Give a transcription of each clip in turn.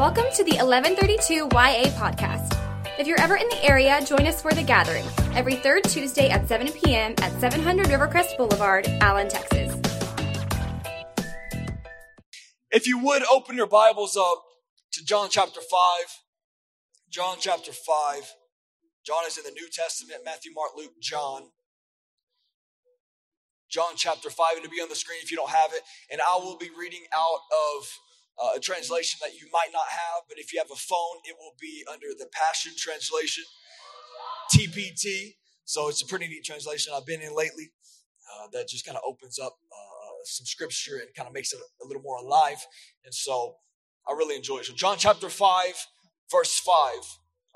Welcome to the 1132 YA podcast. If you're ever in the area, join us for the gathering every third Tuesday at 7 p.m. at 700 Rivercrest Boulevard, Allen, Texas. If you would open your Bibles up to John chapter 5. John chapter 5. John is in the New Testament Matthew, Mark, Luke, John. John chapter 5. It'll be on the screen if you don't have it. And I will be reading out of uh, a translation that you might not have, but if you have a phone, it will be under the Passion Translation, TPT. So it's a pretty neat translation I've been in lately uh, that just kind of opens up uh, some scripture and kind of makes it a little more alive. And so I really enjoy it. So, John chapter 5, verse 5.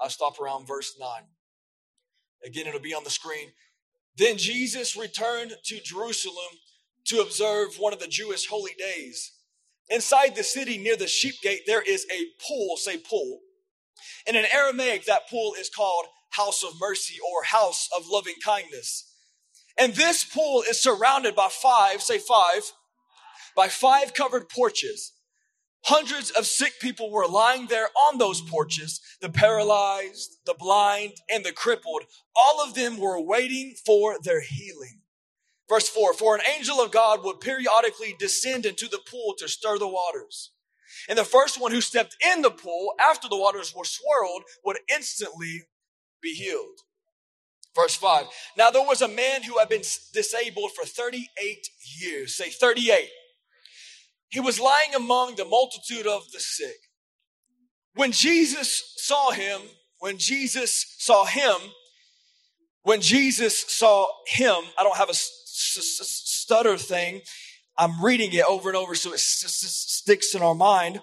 I'll stop around verse 9. Again, it'll be on the screen. Then Jesus returned to Jerusalem to observe one of the Jewish holy days. Inside the city near the sheep gate, there is a pool, say pool. And in Aramaic, that pool is called house of mercy or house of loving kindness. And this pool is surrounded by five, say five, by five covered porches. Hundreds of sick people were lying there on those porches the paralyzed, the blind, and the crippled. All of them were waiting for their healing. Verse 4 For an angel of God would periodically descend into the pool to stir the waters. And the first one who stepped in the pool after the waters were swirled would instantly be healed. Verse 5 Now there was a man who had been disabled for 38 years. Say 38. He was lying among the multitude of the sick. When Jesus saw him, when Jesus saw him, when Jesus saw him, I don't have a stutter thing. I'm reading it over and over so it sticks in our mind.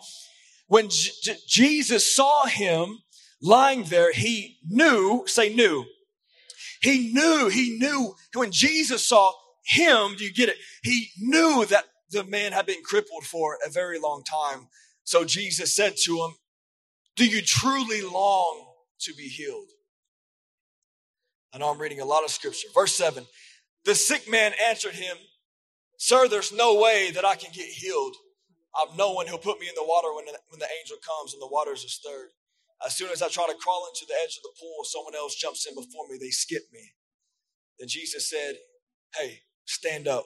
When J- Jesus saw him lying there, he knew, say knew. He knew, he knew when Jesus saw him, do you get it? He knew that the man had been crippled for a very long time. So Jesus said to him, Do you truly long to be healed? I know I'm reading a lot of scripture. Verse 7 The sick man answered him, Sir, there's no way that I can get healed. I've no one who'll put me in the water when the, when the angel comes and the waters are stirred. As soon as I try to crawl into the edge of the pool, someone else jumps in before me. They skip me. Then Jesus said, Hey, stand up.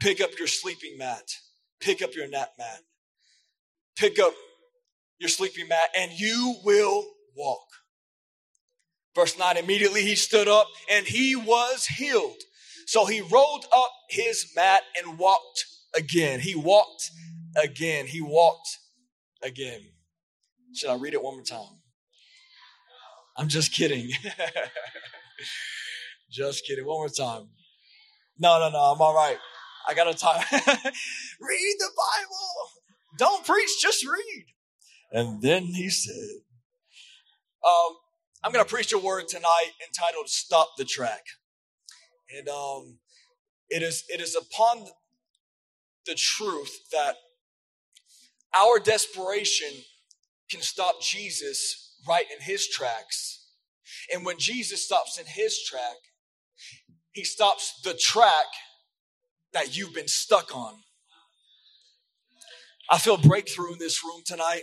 Pick up your sleeping mat. Pick up your nap mat. Pick up your sleeping mat and you will walk. Verse 9 immediately he stood up and he was healed. So he rolled up his mat and walked again. He walked again. He walked again. Should I read it one more time? I'm just kidding. just kidding. One more time. No, no, no. I'm all right. I got to talk. read the Bible. Don't preach, just read. And then he said, um, I'm going to preach a word tonight entitled Stop the Track. And um, it is it is upon the truth that our desperation can stop Jesus right in his tracks. And when Jesus stops in his track, he stops the track that you've been stuck on. I feel breakthrough in this room tonight.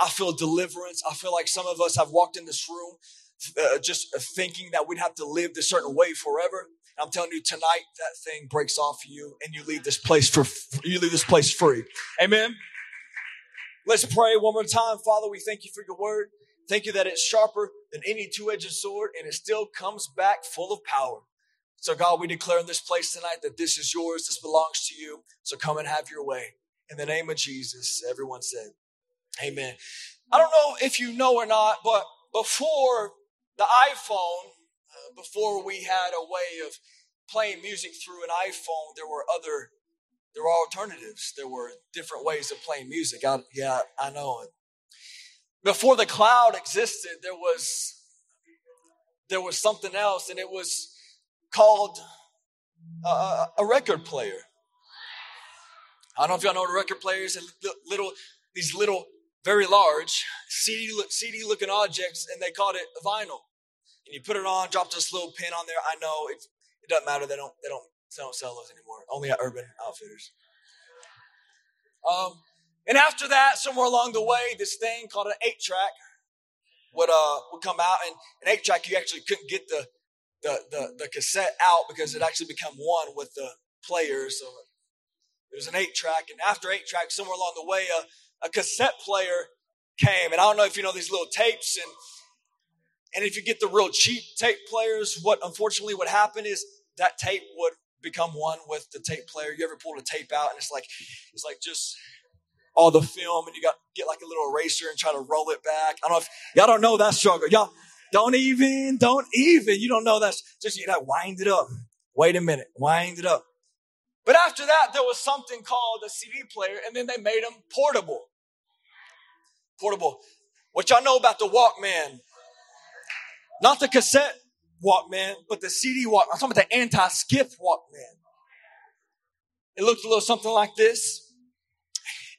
I feel deliverance. I feel like some of us have walked in this room uh, just thinking that we'd have to live this certain way forever. I'm telling you tonight, that thing breaks off you and you leave this place for, you leave this place free. Amen. Let's pray one more time. Father, we thank you for your word. Thank you that it's sharper than any two-edged sword and it still comes back full of power. So God, we declare in this place tonight that this is yours. This belongs to you. So come and have your way. In the name of Jesus, everyone said, amen. I don't know if you know or not, but before the iPhone, uh, before we had a way of playing music through an iPhone, there were other, there were alternatives. There were different ways of playing music. I, yeah, I know it. Before the cloud existed, there was, there was something else, and it was called a, a record player. I don't know if y'all know what a record player is. Little, these little, very large CD, CD looking objects, and they called it vinyl and you put it on, drop this little pin on there. I know it, it doesn't matter. They don't they don't they don't sell those anymore. Only at Urban Outfitters. Um, And after that, somewhere along the way, this thing called an eight track would uh would come out, and an eight track you actually couldn't get the the the, the cassette out because it actually become one with the player. So it was an eight track, and after eight track, somewhere along the way, a, a cassette player came, and I don't know if you know these little tapes and. And if you get the real cheap tape players, what unfortunately would happen is that tape would become one with the tape player. You ever pull a tape out and it's like it's like just all the film and you got get like a little eraser and try to roll it back. I don't know if y'all don't know that struggle. Y'all don't even, don't even. You don't know that's just you know, wind it up. Wait a minute, wind it up. But after that, there was something called a CD player, and then they made them portable. Portable. What y'all know about the Walkman? Not the cassette Walkman, but the CD Walkman. I'm talking about the anti-skip Walkman. It looked a little something like this.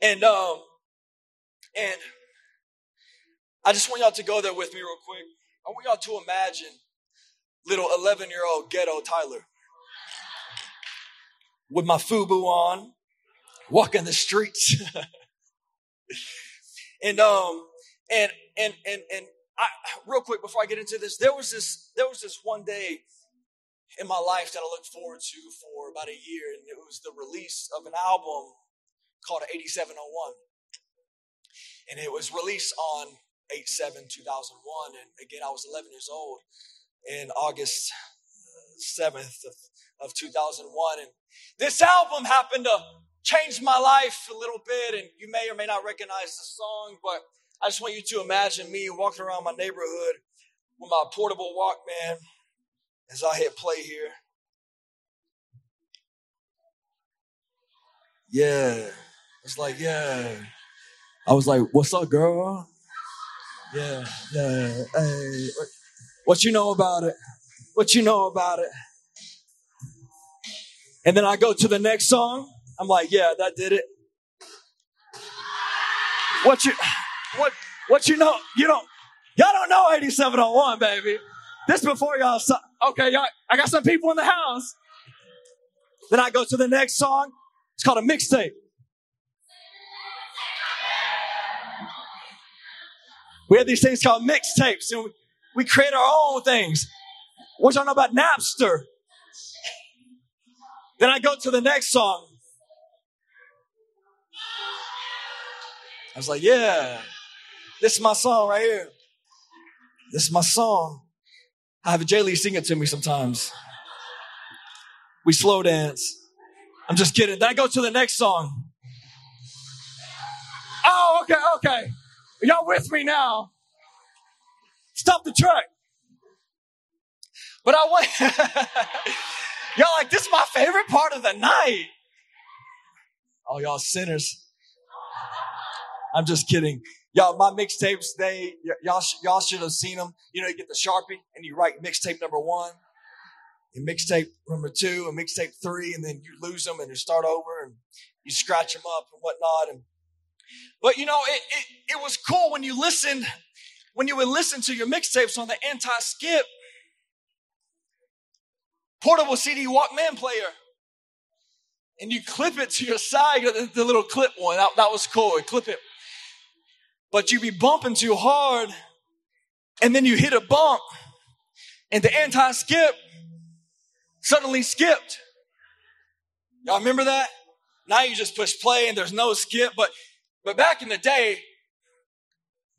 And um, and I just want y'all to go there with me real quick. I want y'all to imagine little 11 year old ghetto Tyler with my FUBU on, walking the streets. and um and and and and I real quick before I get into this, there was this there was this one day in my life that I looked forward to for about a year, and it was the release of an album called 8701. And it was released on 8 7 2001. And again, I was 11 years old in August uh, 7th of, of 2001. And this album happened to change my life a little bit. And you may or may not recognize the song, but I just want you to imagine me walking around my neighborhood with my portable Walkman as I hit play here. Yeah. It's like, yeah. I was like, what's up, girl? Yeah, yeah. Hey, what you know about it? What you know about it? And then I go to the next song. I'm like, yeah, that did it. What you, what, what you know? You don't, y'all don't know 8701, baby. This before y'all. Okay, y'all, I got some people in the house. Then I go to the next song. It's called a mixtape. We had these things called mixtapes, and we, we create our own things. What y'all know about Napster? Then I go to the next song. I was like, yeah, this is my song right here. This is my song. I have a J Lee sing it to me sometimes. We slow dance. I'm just kidding. Then I go to the next song. Oh, okay, okay. Y'all with me now? Stop the truck. But I went, y'all like, this is my favorite part of the night. Oh, y'all sinners. I'm just kidding. Y'all, my mixtapes, they, y'all, sh- y'all should have seen them. You know, you get the Sharpie and you write mixtape number one, and mixtape number two, and mixtape three, and then you lose them and you start over and you scratch them up and whatnot. And but you know, it, it, it was cool when you listened, when you would listen to your mixtapes on the anti-skip portable CD Walkman player. And you clip it to your side, the, the little clip one. That, that was cool. You clip it. But you be bumping too hard, and then you hit a bump, and the anti-skip suddenly skipped. Y'all remember that? Now you just push play and there's no skip, but but back in the day,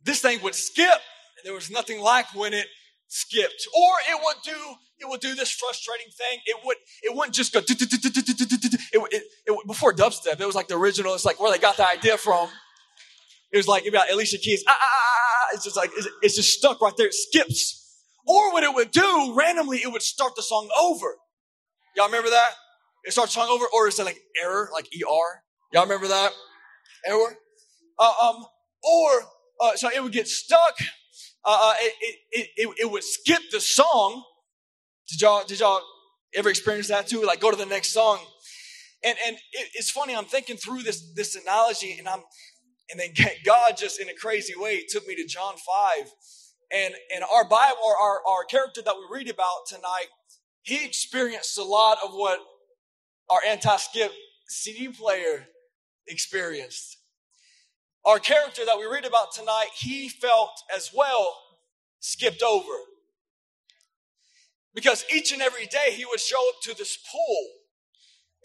this thing would skip, and there was nothing like when it skipped. Or it would do it would do this frustrating thing. It would it wouldn't just go. It, it, before dubstep, it was like the original. It's like where they got the idea from. It was like about Alicia Keys. Ah, ah, ah, it's just like it's just stuck right there. It skips. Or what it would do randomly, it would start the song over. Y'all remember that? It starts song over, or is it like error, like ER? Y'all remember that? Error. Uh, um, or uh, so it would get stuck. Uh, it, it, it, it would skip the song. Did y'all did y'all ever experience that too? Like go to the next song, and and it, it's funny. I'm thinking through this this analogy, and I'm and then God just in a crazy way took me to John five, and and our Bible, our, our character that we read about tonight, he experienced a lot of what our anti-skip CD player experienced. our character that we read about tonight, he felt as well skipped over. Because each and every day he would show up to this pool.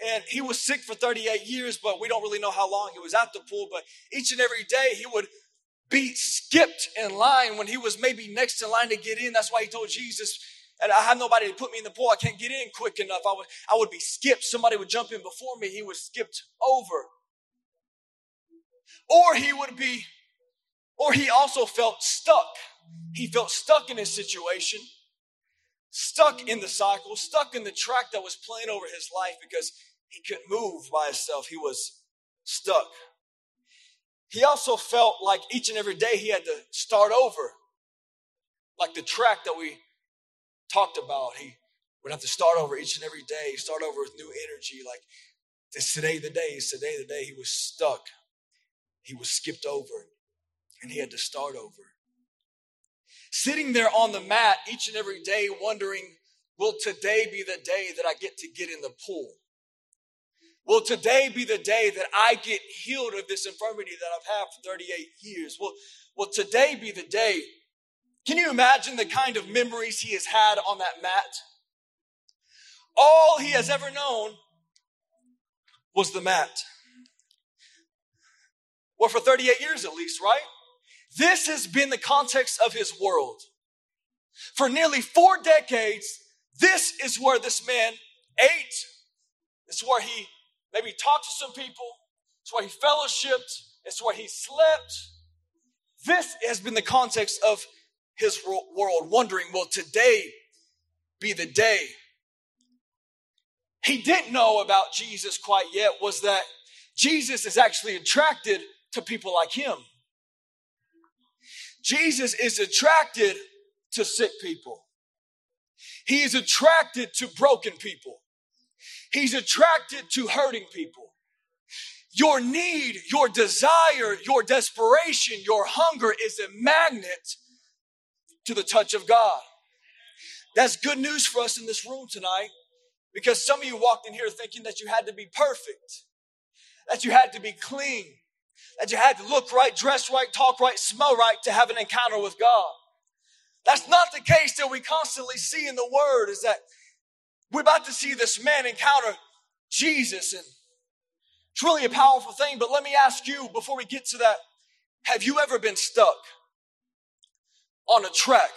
And he was sick for 38 years, but we don't really know how long he was at the pool. But each and every day he would be skipped in line when he was maybe next in line to get in. That's why he told Jesus, and I have nobody to put me in the pool. I can't get in quick enough. I would, I would be skipped. Somebody would jump in before me. He was skipped over. Or he would be, or he also felt stuck. He felt stuck in his situation, stuck in the cycle, stuck in the track that was playing over his life because he couldn't move by himself. He was stuck. He also felt like each and every day he had to start over, like the track that we talked about. He would have to start over each and every day, start over with new energy. Like, it's today the day, Is today the day. He was stuck. He was skipped over, and he had to start over. Sitting there on the mat each and every day, wondering, will today be the day that I get to get in the pool? Will today be the day that I get healed of this infirmity that I've had for 38 years? Will, will today be the day? Can you imagine the kind of memories he has had on that mat? All he has ever known was the mat. Well, for 38 years at least, right? This has been the context of his world. For nearly four decades, this is where this man ate. Is where he maybe talked to some people. It's where he fellowshipped. It's where he slept. This has been the context of his world, wondering, will today be the day? He didn't know about Jesus quite yet, was that Jesus is actually attracted to people like him. Jesus is attracted to sick people. He is attracted to broken people. He's attracted to hurting people. Your need, your desire, your desperation, your hunger is a magnet to the touch of God. That's good news for us in this room tonight because some of you walked in here thinking that you had to be perfect, that you had to be clean, that you had to look right, dress right, talk right, smell right to have an encounter with God. That's not the case that we constantly see in the Word, is that we're about to see this man encounter Jesus, and it's really a powerful thing. But let me ask you before we get to that have you ever been stuck on a track?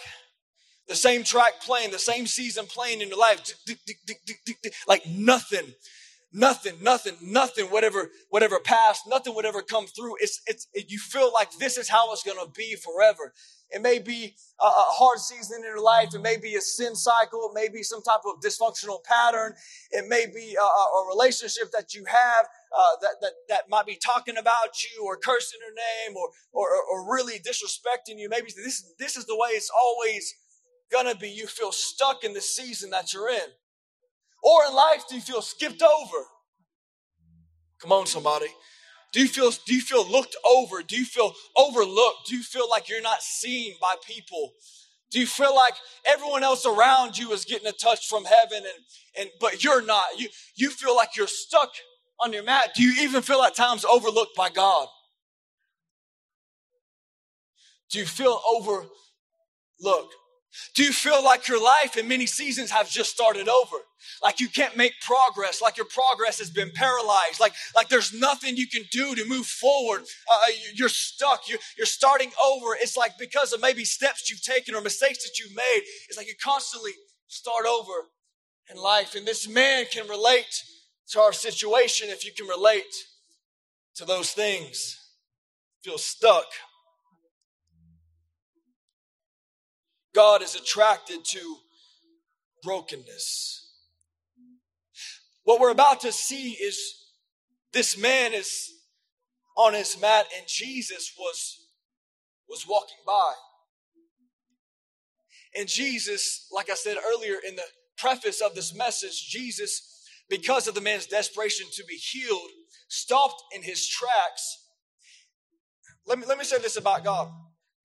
The same track playing, the same season playing in your life, like nothing nothing, nothing, nothing, whatever, whatever passed, nothing would ever come through. It's, it's, it, you feel like this is how it's going to be forever. It may be a, a, hard season in your life. It may be a sin cycle. It may be some type of dysfunctional pattern. It may be a, a relationship that you have uh, that, that, that might be talking about you or cursing your name or, or, or really disrespecting you. Maybe this, this is the way it's always going to be. You feel stuck in the season that you're in. Or in life, do you feel skipped over? Come on, somebody. Do you feel do you feel looked over? Do you feel overlooked? Do you feel like you're not seen by people? Do you feel like everyone else around you is getting a touch from heaven and, and but you're not? You you feel like you're stuck on your mat. Do you even feel at times overlooked by God? Do you feel overlooked? Do you feel like your life in many seasons have just started over? Like you can't make progress, like your progress has been paralyzed, like, like there's nothing you can do to move forward. Uh, you're stuck, you're, you're starting over. It's like because of maybe steps you've taken or mistakes that you've made, it's like you constantly start over in life. And this man can relate to our situation if you can relate to those things. Feel stuck. God is attracted to brokenness. What we're about to see is this man is on his mat and Jesus was was walking by. And Jesus, like I said earlier in the preface of this message, Jesus, because of the man's desperation to be healed, stopped in his tracks. Let me, let me say this about God.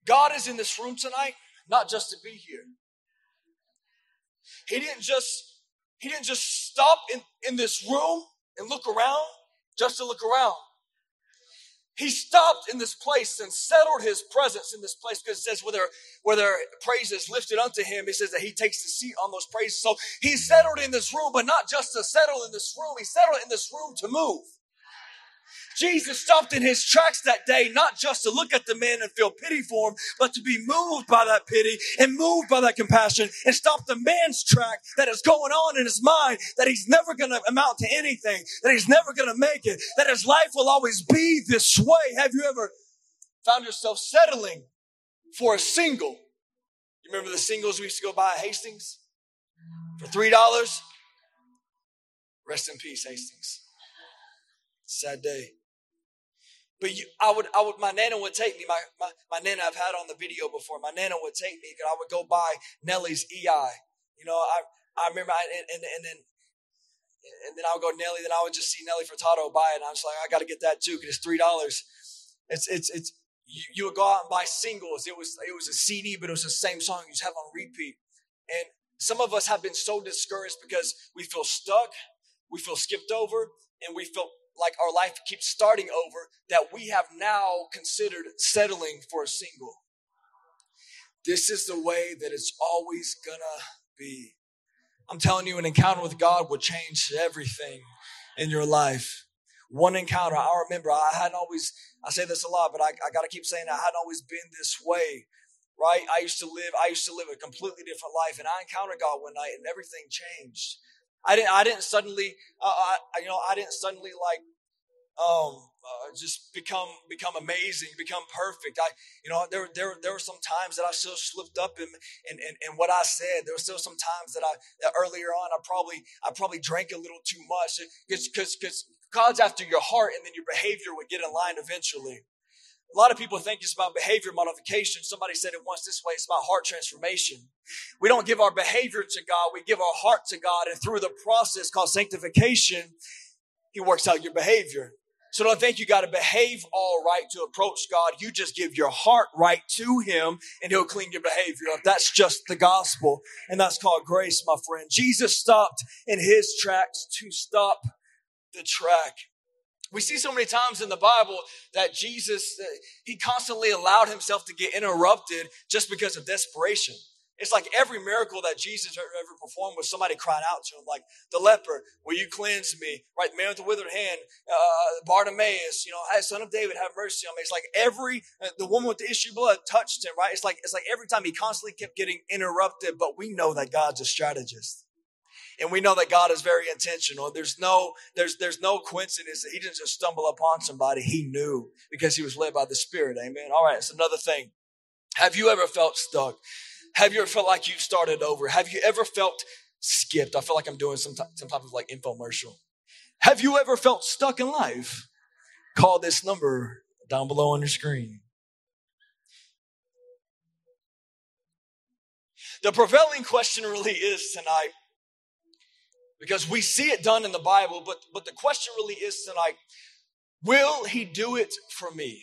God is in this room tonight not just to be here. He didn't just he didn't just stop in, in this room and look around just to look around. He stopped in this place and settled his presence in this place because it says where their, where their praise is lifted unto him, it says that he takes the seat on those praises. So he settled in this room, but not just to settle in this room, he settled in this room to move. Jesus stopped in his tracks that day, not just to look at the man and feel pity for him, but to be moved by that pity and moved by that compassion and stop the man's track that is going on in his mind that he's never going to amount to anything, that he's never going to make it, that his life will always be this way. Have you ever found yourself settling for a single? You remember the singles we used to go buy at Hastings for $3? Rest in peace, Hastings. Sad day. But you, I would, I would, my nana would take me. My, my, my nana I've had on the video before. My nana would take me, and I would go buy Nelly's EI. You know, I, I remember, I, and, and, and then, and then I would go Nelly. Then I would just see Nelly Furtado buy it, and I was like, I got to get that too because it's three dollars. It's, it's, it's. You, you would go out and buy singles. It was, it was a CD, but it was the same song you just have on repeat. And some of us have been so discouraged because we feel stuck, we feel skipped over, and we feel like our life keeps starting over that we have now considered settling for a single. This is the way that it's always gonna be. I'm telling you, an encounter with God will change everything in your life. One encounter, I remember I hadn't always, I say this a lot, but I, I gotta keep saying I hadn't always been this way, right? I used to live, I used to live a completely different life and I encountered God one night and everything changed. I didn't, I didn't suddenly, uh, I, you know, I didn't suddenly like, um, uh, just become become amazing, become perfect. I, you know, there there there were some times that I still slipped up in in, in, in what I said. There were still some times that I that earlier on I probably I probably drank a little too much because because God's after your heart, and then your behavior would get in line eventually. A lot of people think it's about behavior modification. Somebody said it once this way it's about heart transformation. We don't give our behavior to God, we give our heart to God. And through the process called sanctification, He works out your behavior. So don't think you got to behave all right to approach God. You just give your heart right to Him and He'll clean your behavior up. That's just the gospel. And that's called grace, my friend. Jesus stopped in His tracks to stop the track. We see so many times in the Bible that Jesus, uh, he constantly allowed himself to get interrupted just because of desperation. It's like every miracle that Jesus ever performed was somebody crying out to him, like the leper, will you cleanse me? Right, the man with the withered hand, uh, Bartimaeus, you know, hey, son of David, have mercy on me. It's like every, uh, the woman with the issue of blood touched him, right? It's like, it's like every time he constantly kept getting interrupted, but we know that God's a strategist and we know that God is very intentional. There's no, there's, there's no coincidence that he didn't just stumble upon somebody. He knew because he was led by the Spirit. Amen. All right. It's another thing. Have you ever felt stuck? Have you ever felt like you've started over? Have you ever felt skipped? I feel like I'm doing some, t- some type of like infomercial. Have you ever felt stuck in life? Call this number down below on your screen. The prevailing question really is tonight because we see it done in the Bible, but, but the question really is tonight will he do it for me?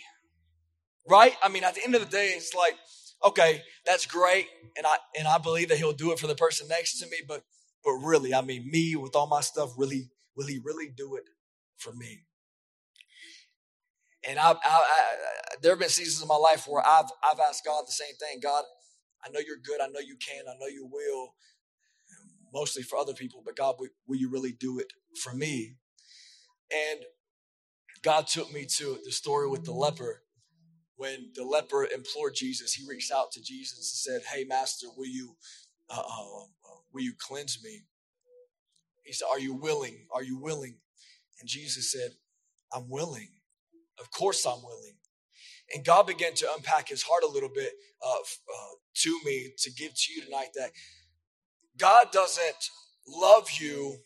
Right? I mean, at the end of the day, it's like, okay, that's great, and I and I believe that he'll do it for the person next to me, but but really, I mean, me with all my stuff, really, will he really do it for me? And I, I, I there have been seasons in my life where I've I've asked God the same thing. God, I know you're good. I know you can. I know you will mostly for other people, but God, will, will you really do it for me? And God took me to the story with the leper. When the leper implored Jesus, he reached out to Jesus and said, "Hey, Master, will you, uh, uh, will you cleanse me?" He said, "Are you willing? Are you willing?" And Jesus said, "I'm willing. Of course, I'm willing." And God began to unpack His heart a little bit uh, uh to me to give to you tonight that God doesn't love you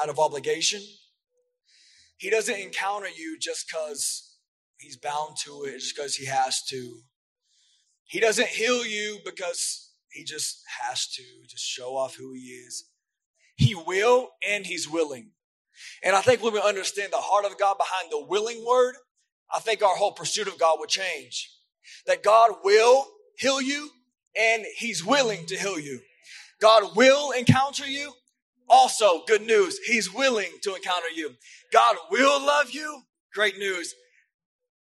out of obligation. He doesn't encounter you just because he's bound to it, just because he has to. He doesn't heal you because he just has to, just show off who he is. He will and he's willing. And I think when we understand the heart of God behind the willing word, I think our whole pursuit of God will change. That God will heal you and he's willing to heal you. God will encounter you. Also, good news, He's willing to encounter you. God will love you. Great news.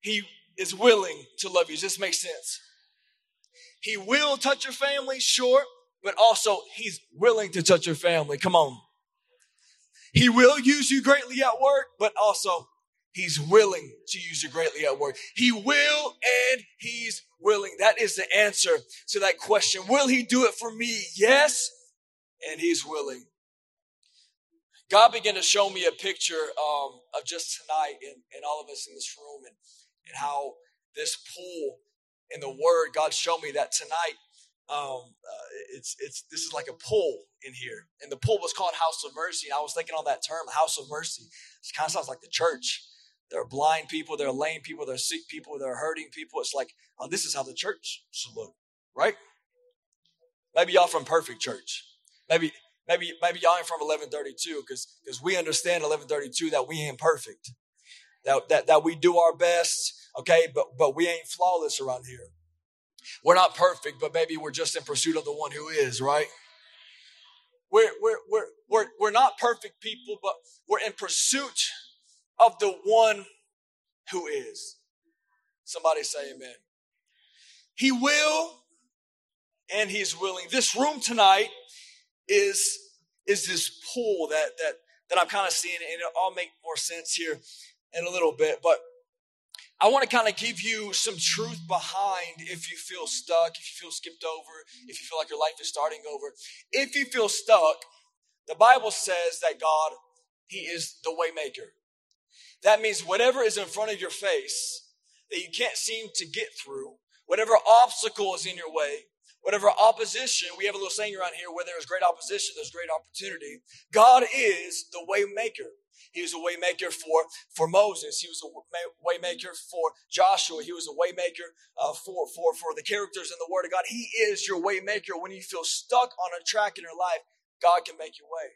he is willing to love you. Does this make sense? He will touch your family, sure, but also he's willing to touch your family. Come on. He will use you greatly at work, but also he's willing to use you greatly at work. He will and he's willing. That is the answer to that question. Will he do it for me? Yes, and he's willing. God began to show me a picture um, of just tonight and, and all of us in this room and, and how this pool in the Word, God showed me that tonight um, uh, it's it's this is like a pool in here, and the pool was called House of Mercy. And I was thinking on that term, House of Mercy. It kind of sounds like the church. There are blind people, there are lame people, there are sick people, there are hurting people. It's like, oh, this is how the church should look, right? Maybe y'all from Perfect Church. Maybe maybe maybe y'all ain't from 1132 because because we understand 1132 that we ain't perfect, that that that we do our best, okay, but but we ain't flawless around here. We're not perfect, but maybe we're just in pursuit of the one who is, right? We're, we're, we're, we're, we're not perfect people, but we're in pursuit of the one who is. Somebody say amen. He will and he's willing. This room tonight is, is this pool that, that, that I'm kind of seeing, and it'll all make more sense here in a little bit. But I want to kind of give you some truth behind if you feel stuck, if you feel skipped over, if you feel like your life is starting over. If you feel stuck, the Bible says that God, He is the waymaker. That means whatever is in front of your face that you can't seem to get through, whatever obstacle is in your way, whatever opposition, we have a little saying around here where there is great opposition, there's great opportunity. God is the waymaker. He was a waymaker for, for Moses. He was a waymaker for Joshua. He was a waymaker uh, for, for, for the characters in the Word of God. He is your waymaker. When you feel stuck on a track in your life, God can make your way.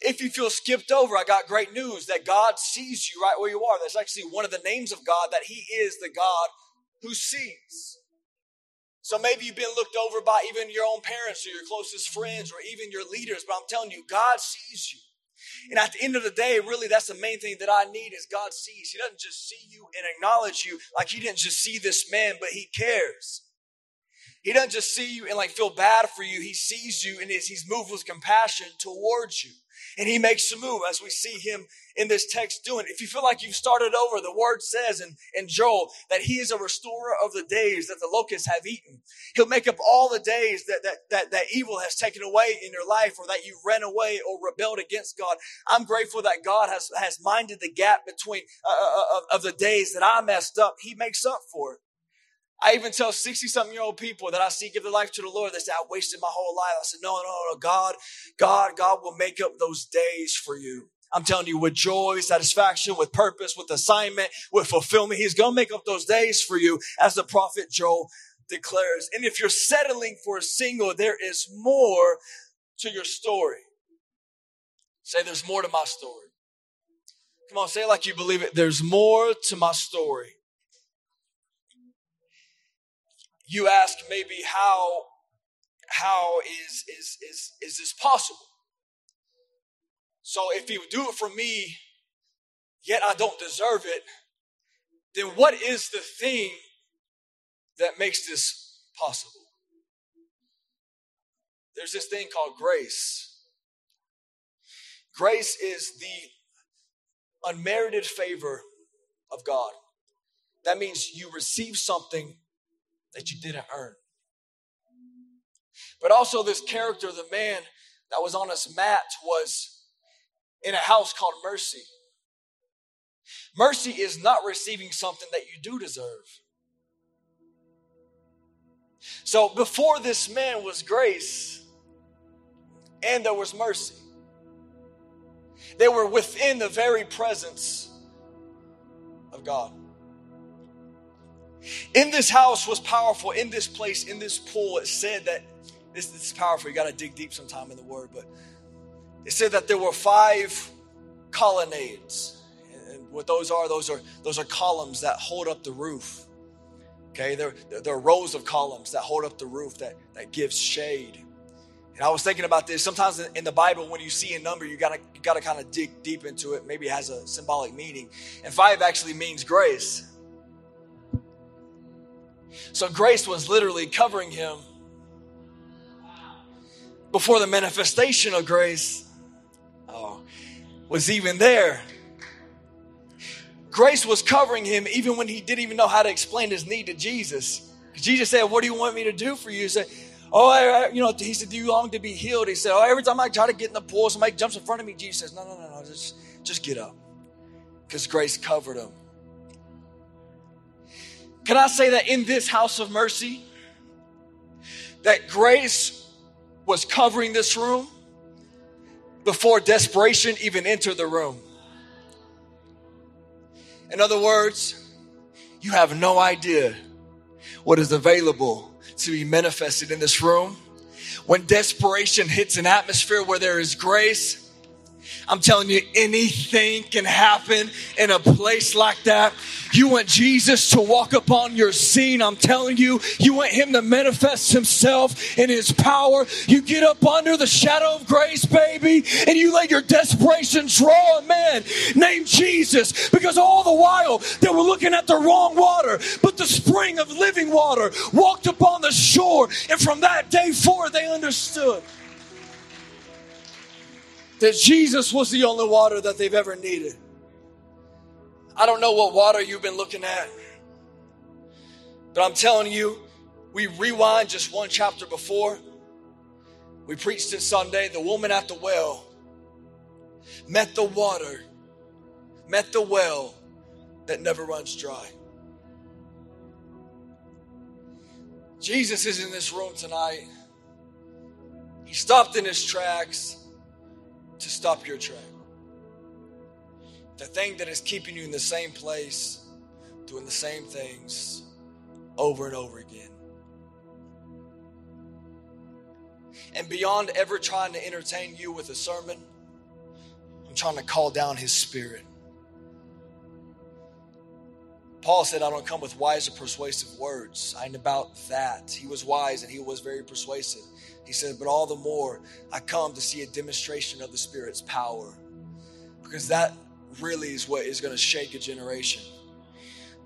If you feel skipped over, I got great news that God sees you right where you are. That's actually one of the names of God, that He is the God who sees. So maybe you've been looked over by even your own parents or your closest friends or even your leaders, but I'm telling you, God sees you. And at the end of the day, really, that's the main thing that I need is God sees. He doesn't just see you and acknowledge you like he didn't just see this man, but he cares. He doesn't just see you and like feel bad for you. He sees you and he's moved with compassion towards you. And he makes a move as we see him in this text doing. If you feel like you've started over, the word says in, in Joel that he is a restorer of the days that the locusts have eaten. He'll make up all the days that, that, that, that evil has taken away in your life or that you ran away or rebelled against God. I'm grateful that God has, has minded the gap between uh, uh, uh of, of the days that I messed up. He makes up for it. I even tell 60 something year old people that I see give their life to the Lord, they say, I wasted my whole life. I said, no, no, no, God, God, God will make up those days for you. I'm telling you, with joy, satisfaction, with purpose, with assignment, with fulfillment, He's going to make up those days for you, as the prophet Joel declares. And if you're settling for a single, there is more to your story. Say, there's more to my story. Come on, say it like you believe it. There's more to my story. You ask maybe how how is is is is this possible? So if you do it for me yet i don't deserve it then what is the thing that makes this possible? There's this thing called grace. Grace is the unmerited favor of god. That means you receive something that you didn't earn. But also, this character, the man that was on his mat, was in a house called mercy. Mercy is not receiving something that you do deserve. So, before this man was grace and there was mercy, they were within the very presence of God. In this house was powerful. In this place, in this pool, it said that this, this is powerful. You got to dig deep sometime in the word, but it said that there were five colonnades. And what those are, those are those are columns that hold up the roof. Okay, there, there are rows of columns that hold up the roof that, that gives shade. And I was thinking about this. Sometimes in the Bible, when you see a number, you gotta you gotta kind of dig deep into it. Maybe it has a symbolic meaning. And five actually means grace. So grace was literally covering him before the manifestation of grace oh, was even there. Grace was covering him even when he didn't even know how to explain his need to Jesus. Jesus said, What do you want me to do for you? He said, Oh, I, I, you know, he said, Do you long to be healed? He said, Oh, every time I try to get in the pool, somebody jumps in front of me. Jesus says, No, no, no, no, just, just get up. Because grace covered him. Can I say that in this house of mercy, that grace was covering this room before desperation even entered the room? In other words, you have no idea what is available to be manifested in this room. When desperation hits an atmosphere where there is grace, I'm telling you, anything can happen in a place like that. You want Jesus to walk upon your scene. I'm telling you, you want him to manifest himself in his power. You get up under the shadow of grace, baby, and you let your desperation draw a man named Jesus because all the while they were looking at the wrong water, but the spring of living water walked upon the shore. And from that day forward, they understood that Jesus was the only water that they've ever needed. I don't know what water you've been looking at, but I'm telling you, we rewind just one chapter before. We preached it Sunday. The woman at the well met the water, met the well that never runs dry. Jesus is in this room tonight. He stopped in his tracks to stop your track. The thing that is keeping you in the same place, doing the same things over and over again. And beyond ever trying to entertain you with a sermon, I'm trying to call down his spirit. Paul said, I don't come with wise or persuasive words. I ain't about that. He was wise and he was very persuasive. He said, But all the more I come to see a demonstration of the Spirit's power. Because that really is what is going to shake a generation.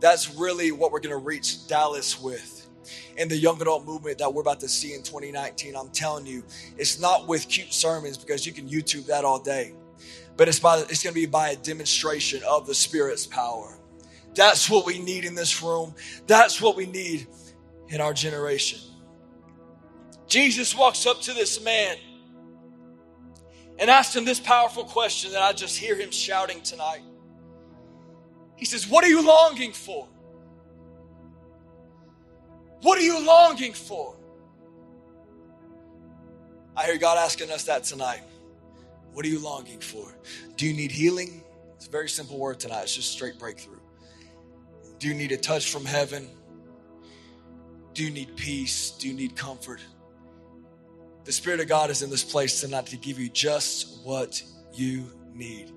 That's really what we're going to reach Dallas with. In the young adult movement that we're about to see in 2019, I'm telling you, it's not with cute sermons because you can YouTube that all day, but it's by it's going to be by a demonstration of the Spirit's power. That's what we need in this room. That's what we need in our generation. Jesus walks up to this man and asks him this powerful question that I just hear him shouting tonight. He says, What are you longing for? What are you longing for? I hear God asking us that tonight. What are you longing for? Do you need healing? It's a very simple word tonight. It's just straight breakthrough. Do you need a touch from heaven? Do you need peace? Do you need comfort? The Spirit of God is in this place tonight to give you just what you need.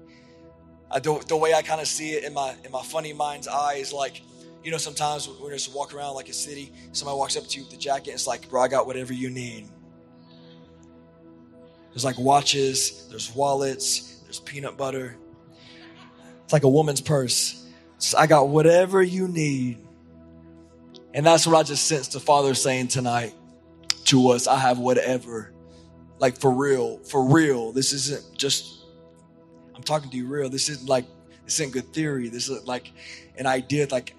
I don't, the way I kind of see it in my in my funny mind's eye is like, you know, sometimes when just walk around like a city, somebody walks up to you with the jacket, it's like, bro, I got whatever you need. There's like watches, there's wallets, there's peanut butter. It's like a woman's purse. So I got whatever you need. And that's what I just sensed the Father saying tonight to us, I have whatever. Like for real, for real. This isn't just, I'm talking to you real. This isn't like, this isn't good theory. This is like an idea. Like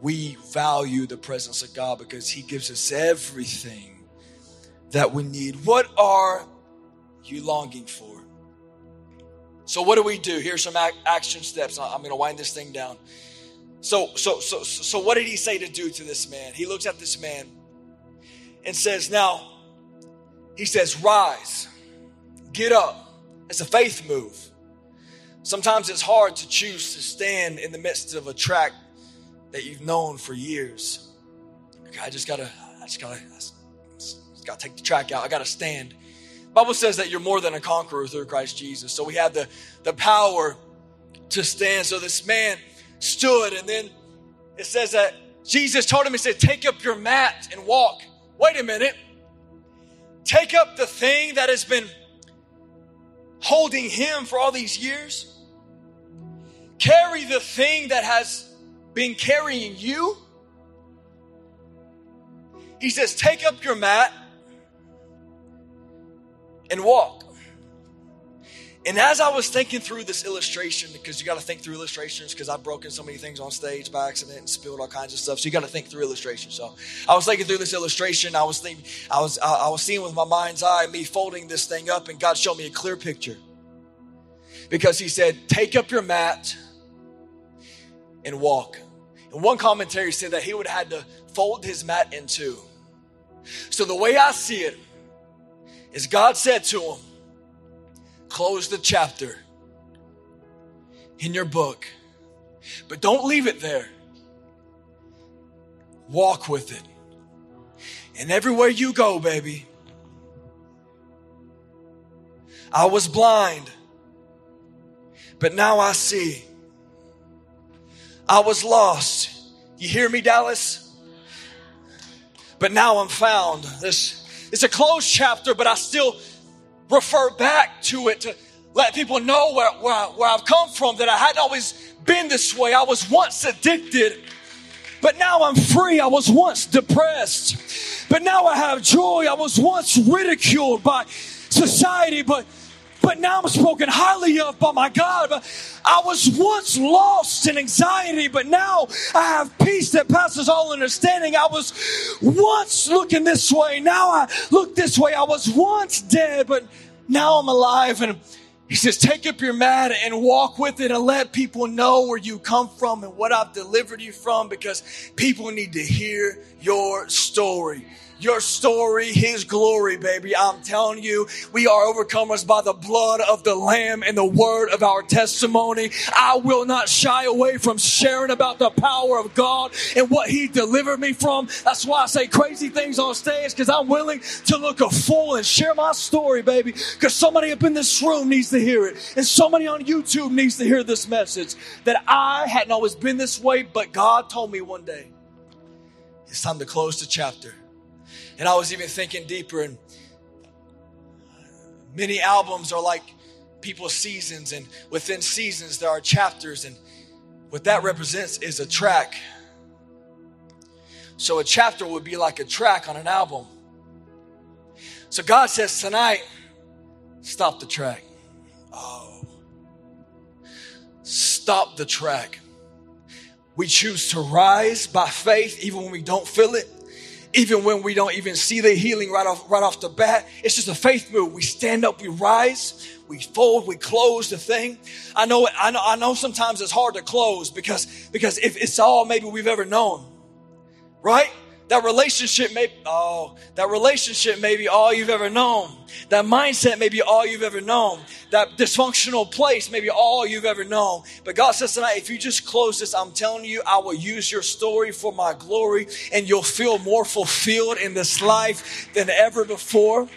we value the presence of God because He gives us everything that we need. What are you longing for? So what do we do? Here's some action steps. I'm going to wind this thing down. So, so, so, so, what did he say to do to this man? He looks at this man and says, Now, he says, rise, get up. It's a faith move. Sometimes it's hard to choose to stand in the midst of a track that you've known for years. Okay, I just gotta, I just gotta, I just gotta take the track out. I gotta stand. Bible says that you're more than a conqueror through Christ Jesus. So we have the, the power to stand. So this man stood, and then it says that Jesus told him, He said, Take up your mat and walk. Wait a minute. Take up the thing that has been holding him for all these years. Carry the thing that has been carrying you. He says, Take up your mat and walk. And as I was thinking through this illustration, because you got to think through illustrations, because I've broken so many things on stage by accident and spilled all kinds of stuff, so you got to think through illustrations. So I was thinking through this illustration. I was thinking, I was, I, I was seeing with my mind's eye me folding this thing up, and God showed me a clear picture. Because He said, "Take up your mat and walk." And one commentary said that He would have had to fold His mat in two. So the way I see it is, God said to him close the chapter in your book, but don't leave it there. Walk with it. And everywhere you go, baby, I was blind, but now I see. I was lost. You hear me, Dallas? But now I'm found. This it's a closed chapter, but I still refer back to it to let people know where, where, where I've come from, that I hadn't always been this way. I was once addicted, but now I'm free. I was once depressed, but now I have joy. I was once ridiculed by society, but but now I'm spoken highly of by my God. I was once lost in anxiety, but now I have peace that passes all understanding. I was once looking this way, now I look this way. I was once dead, but now I'm alive. And he says, Take up your mat and walk with it and let people know where you come from and what I've delivered you from because people need to hear your story your story, His glory, baby. I'm telling you, we are overcomers by the blood of the Lamb and the word of our testimony. I will not shy away from sharing about the power of God and what He delivered me from. That's why I say crazy things on stage because I'm willing to look a fool and share my story, baby. Because somebody up in this room needs to hear it, and somebody on YouTube needs to hear this message that I hadn't always been this way, but God told me one day it's time to close the chapter. And I was even thinking deeper, and many albums are like people's seasons, and within seasons, there are chapters, and what that represents is a track. So a chapter would be like a track on an album. So God says tonight, stop the track. Oh, stop the track. We choose to rise by faith even when we don't feel it even when we don't even see the healing right off right off the bat. It's just a faith move. We stand up we rise we fold we close the thing. I know i know i know sometimes it's hard to close because because if it's all maybe we've ever known right that relationship may oh that relationship may be all you've ever known. That mindset may be all you've ever known. That dysfunctional place may be all you've ever known. But god says tonight if you just close this i'm telling you i will use your story for my glory and you'll feel more fulfilled in this life than ever before.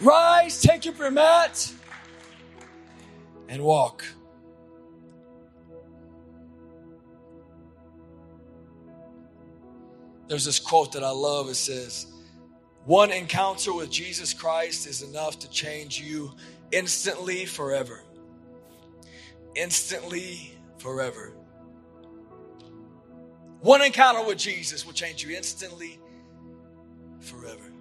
Rise take your mat and walk There's this quote that I love. It says, One encounter with Jesus Christ is enough to change you instantly forever. Instantly forever. One encounter with Jesus will change you instantly forever.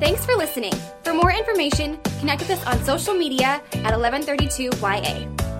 Thanks for listening. For more information, connect with us on social media at 1132YA.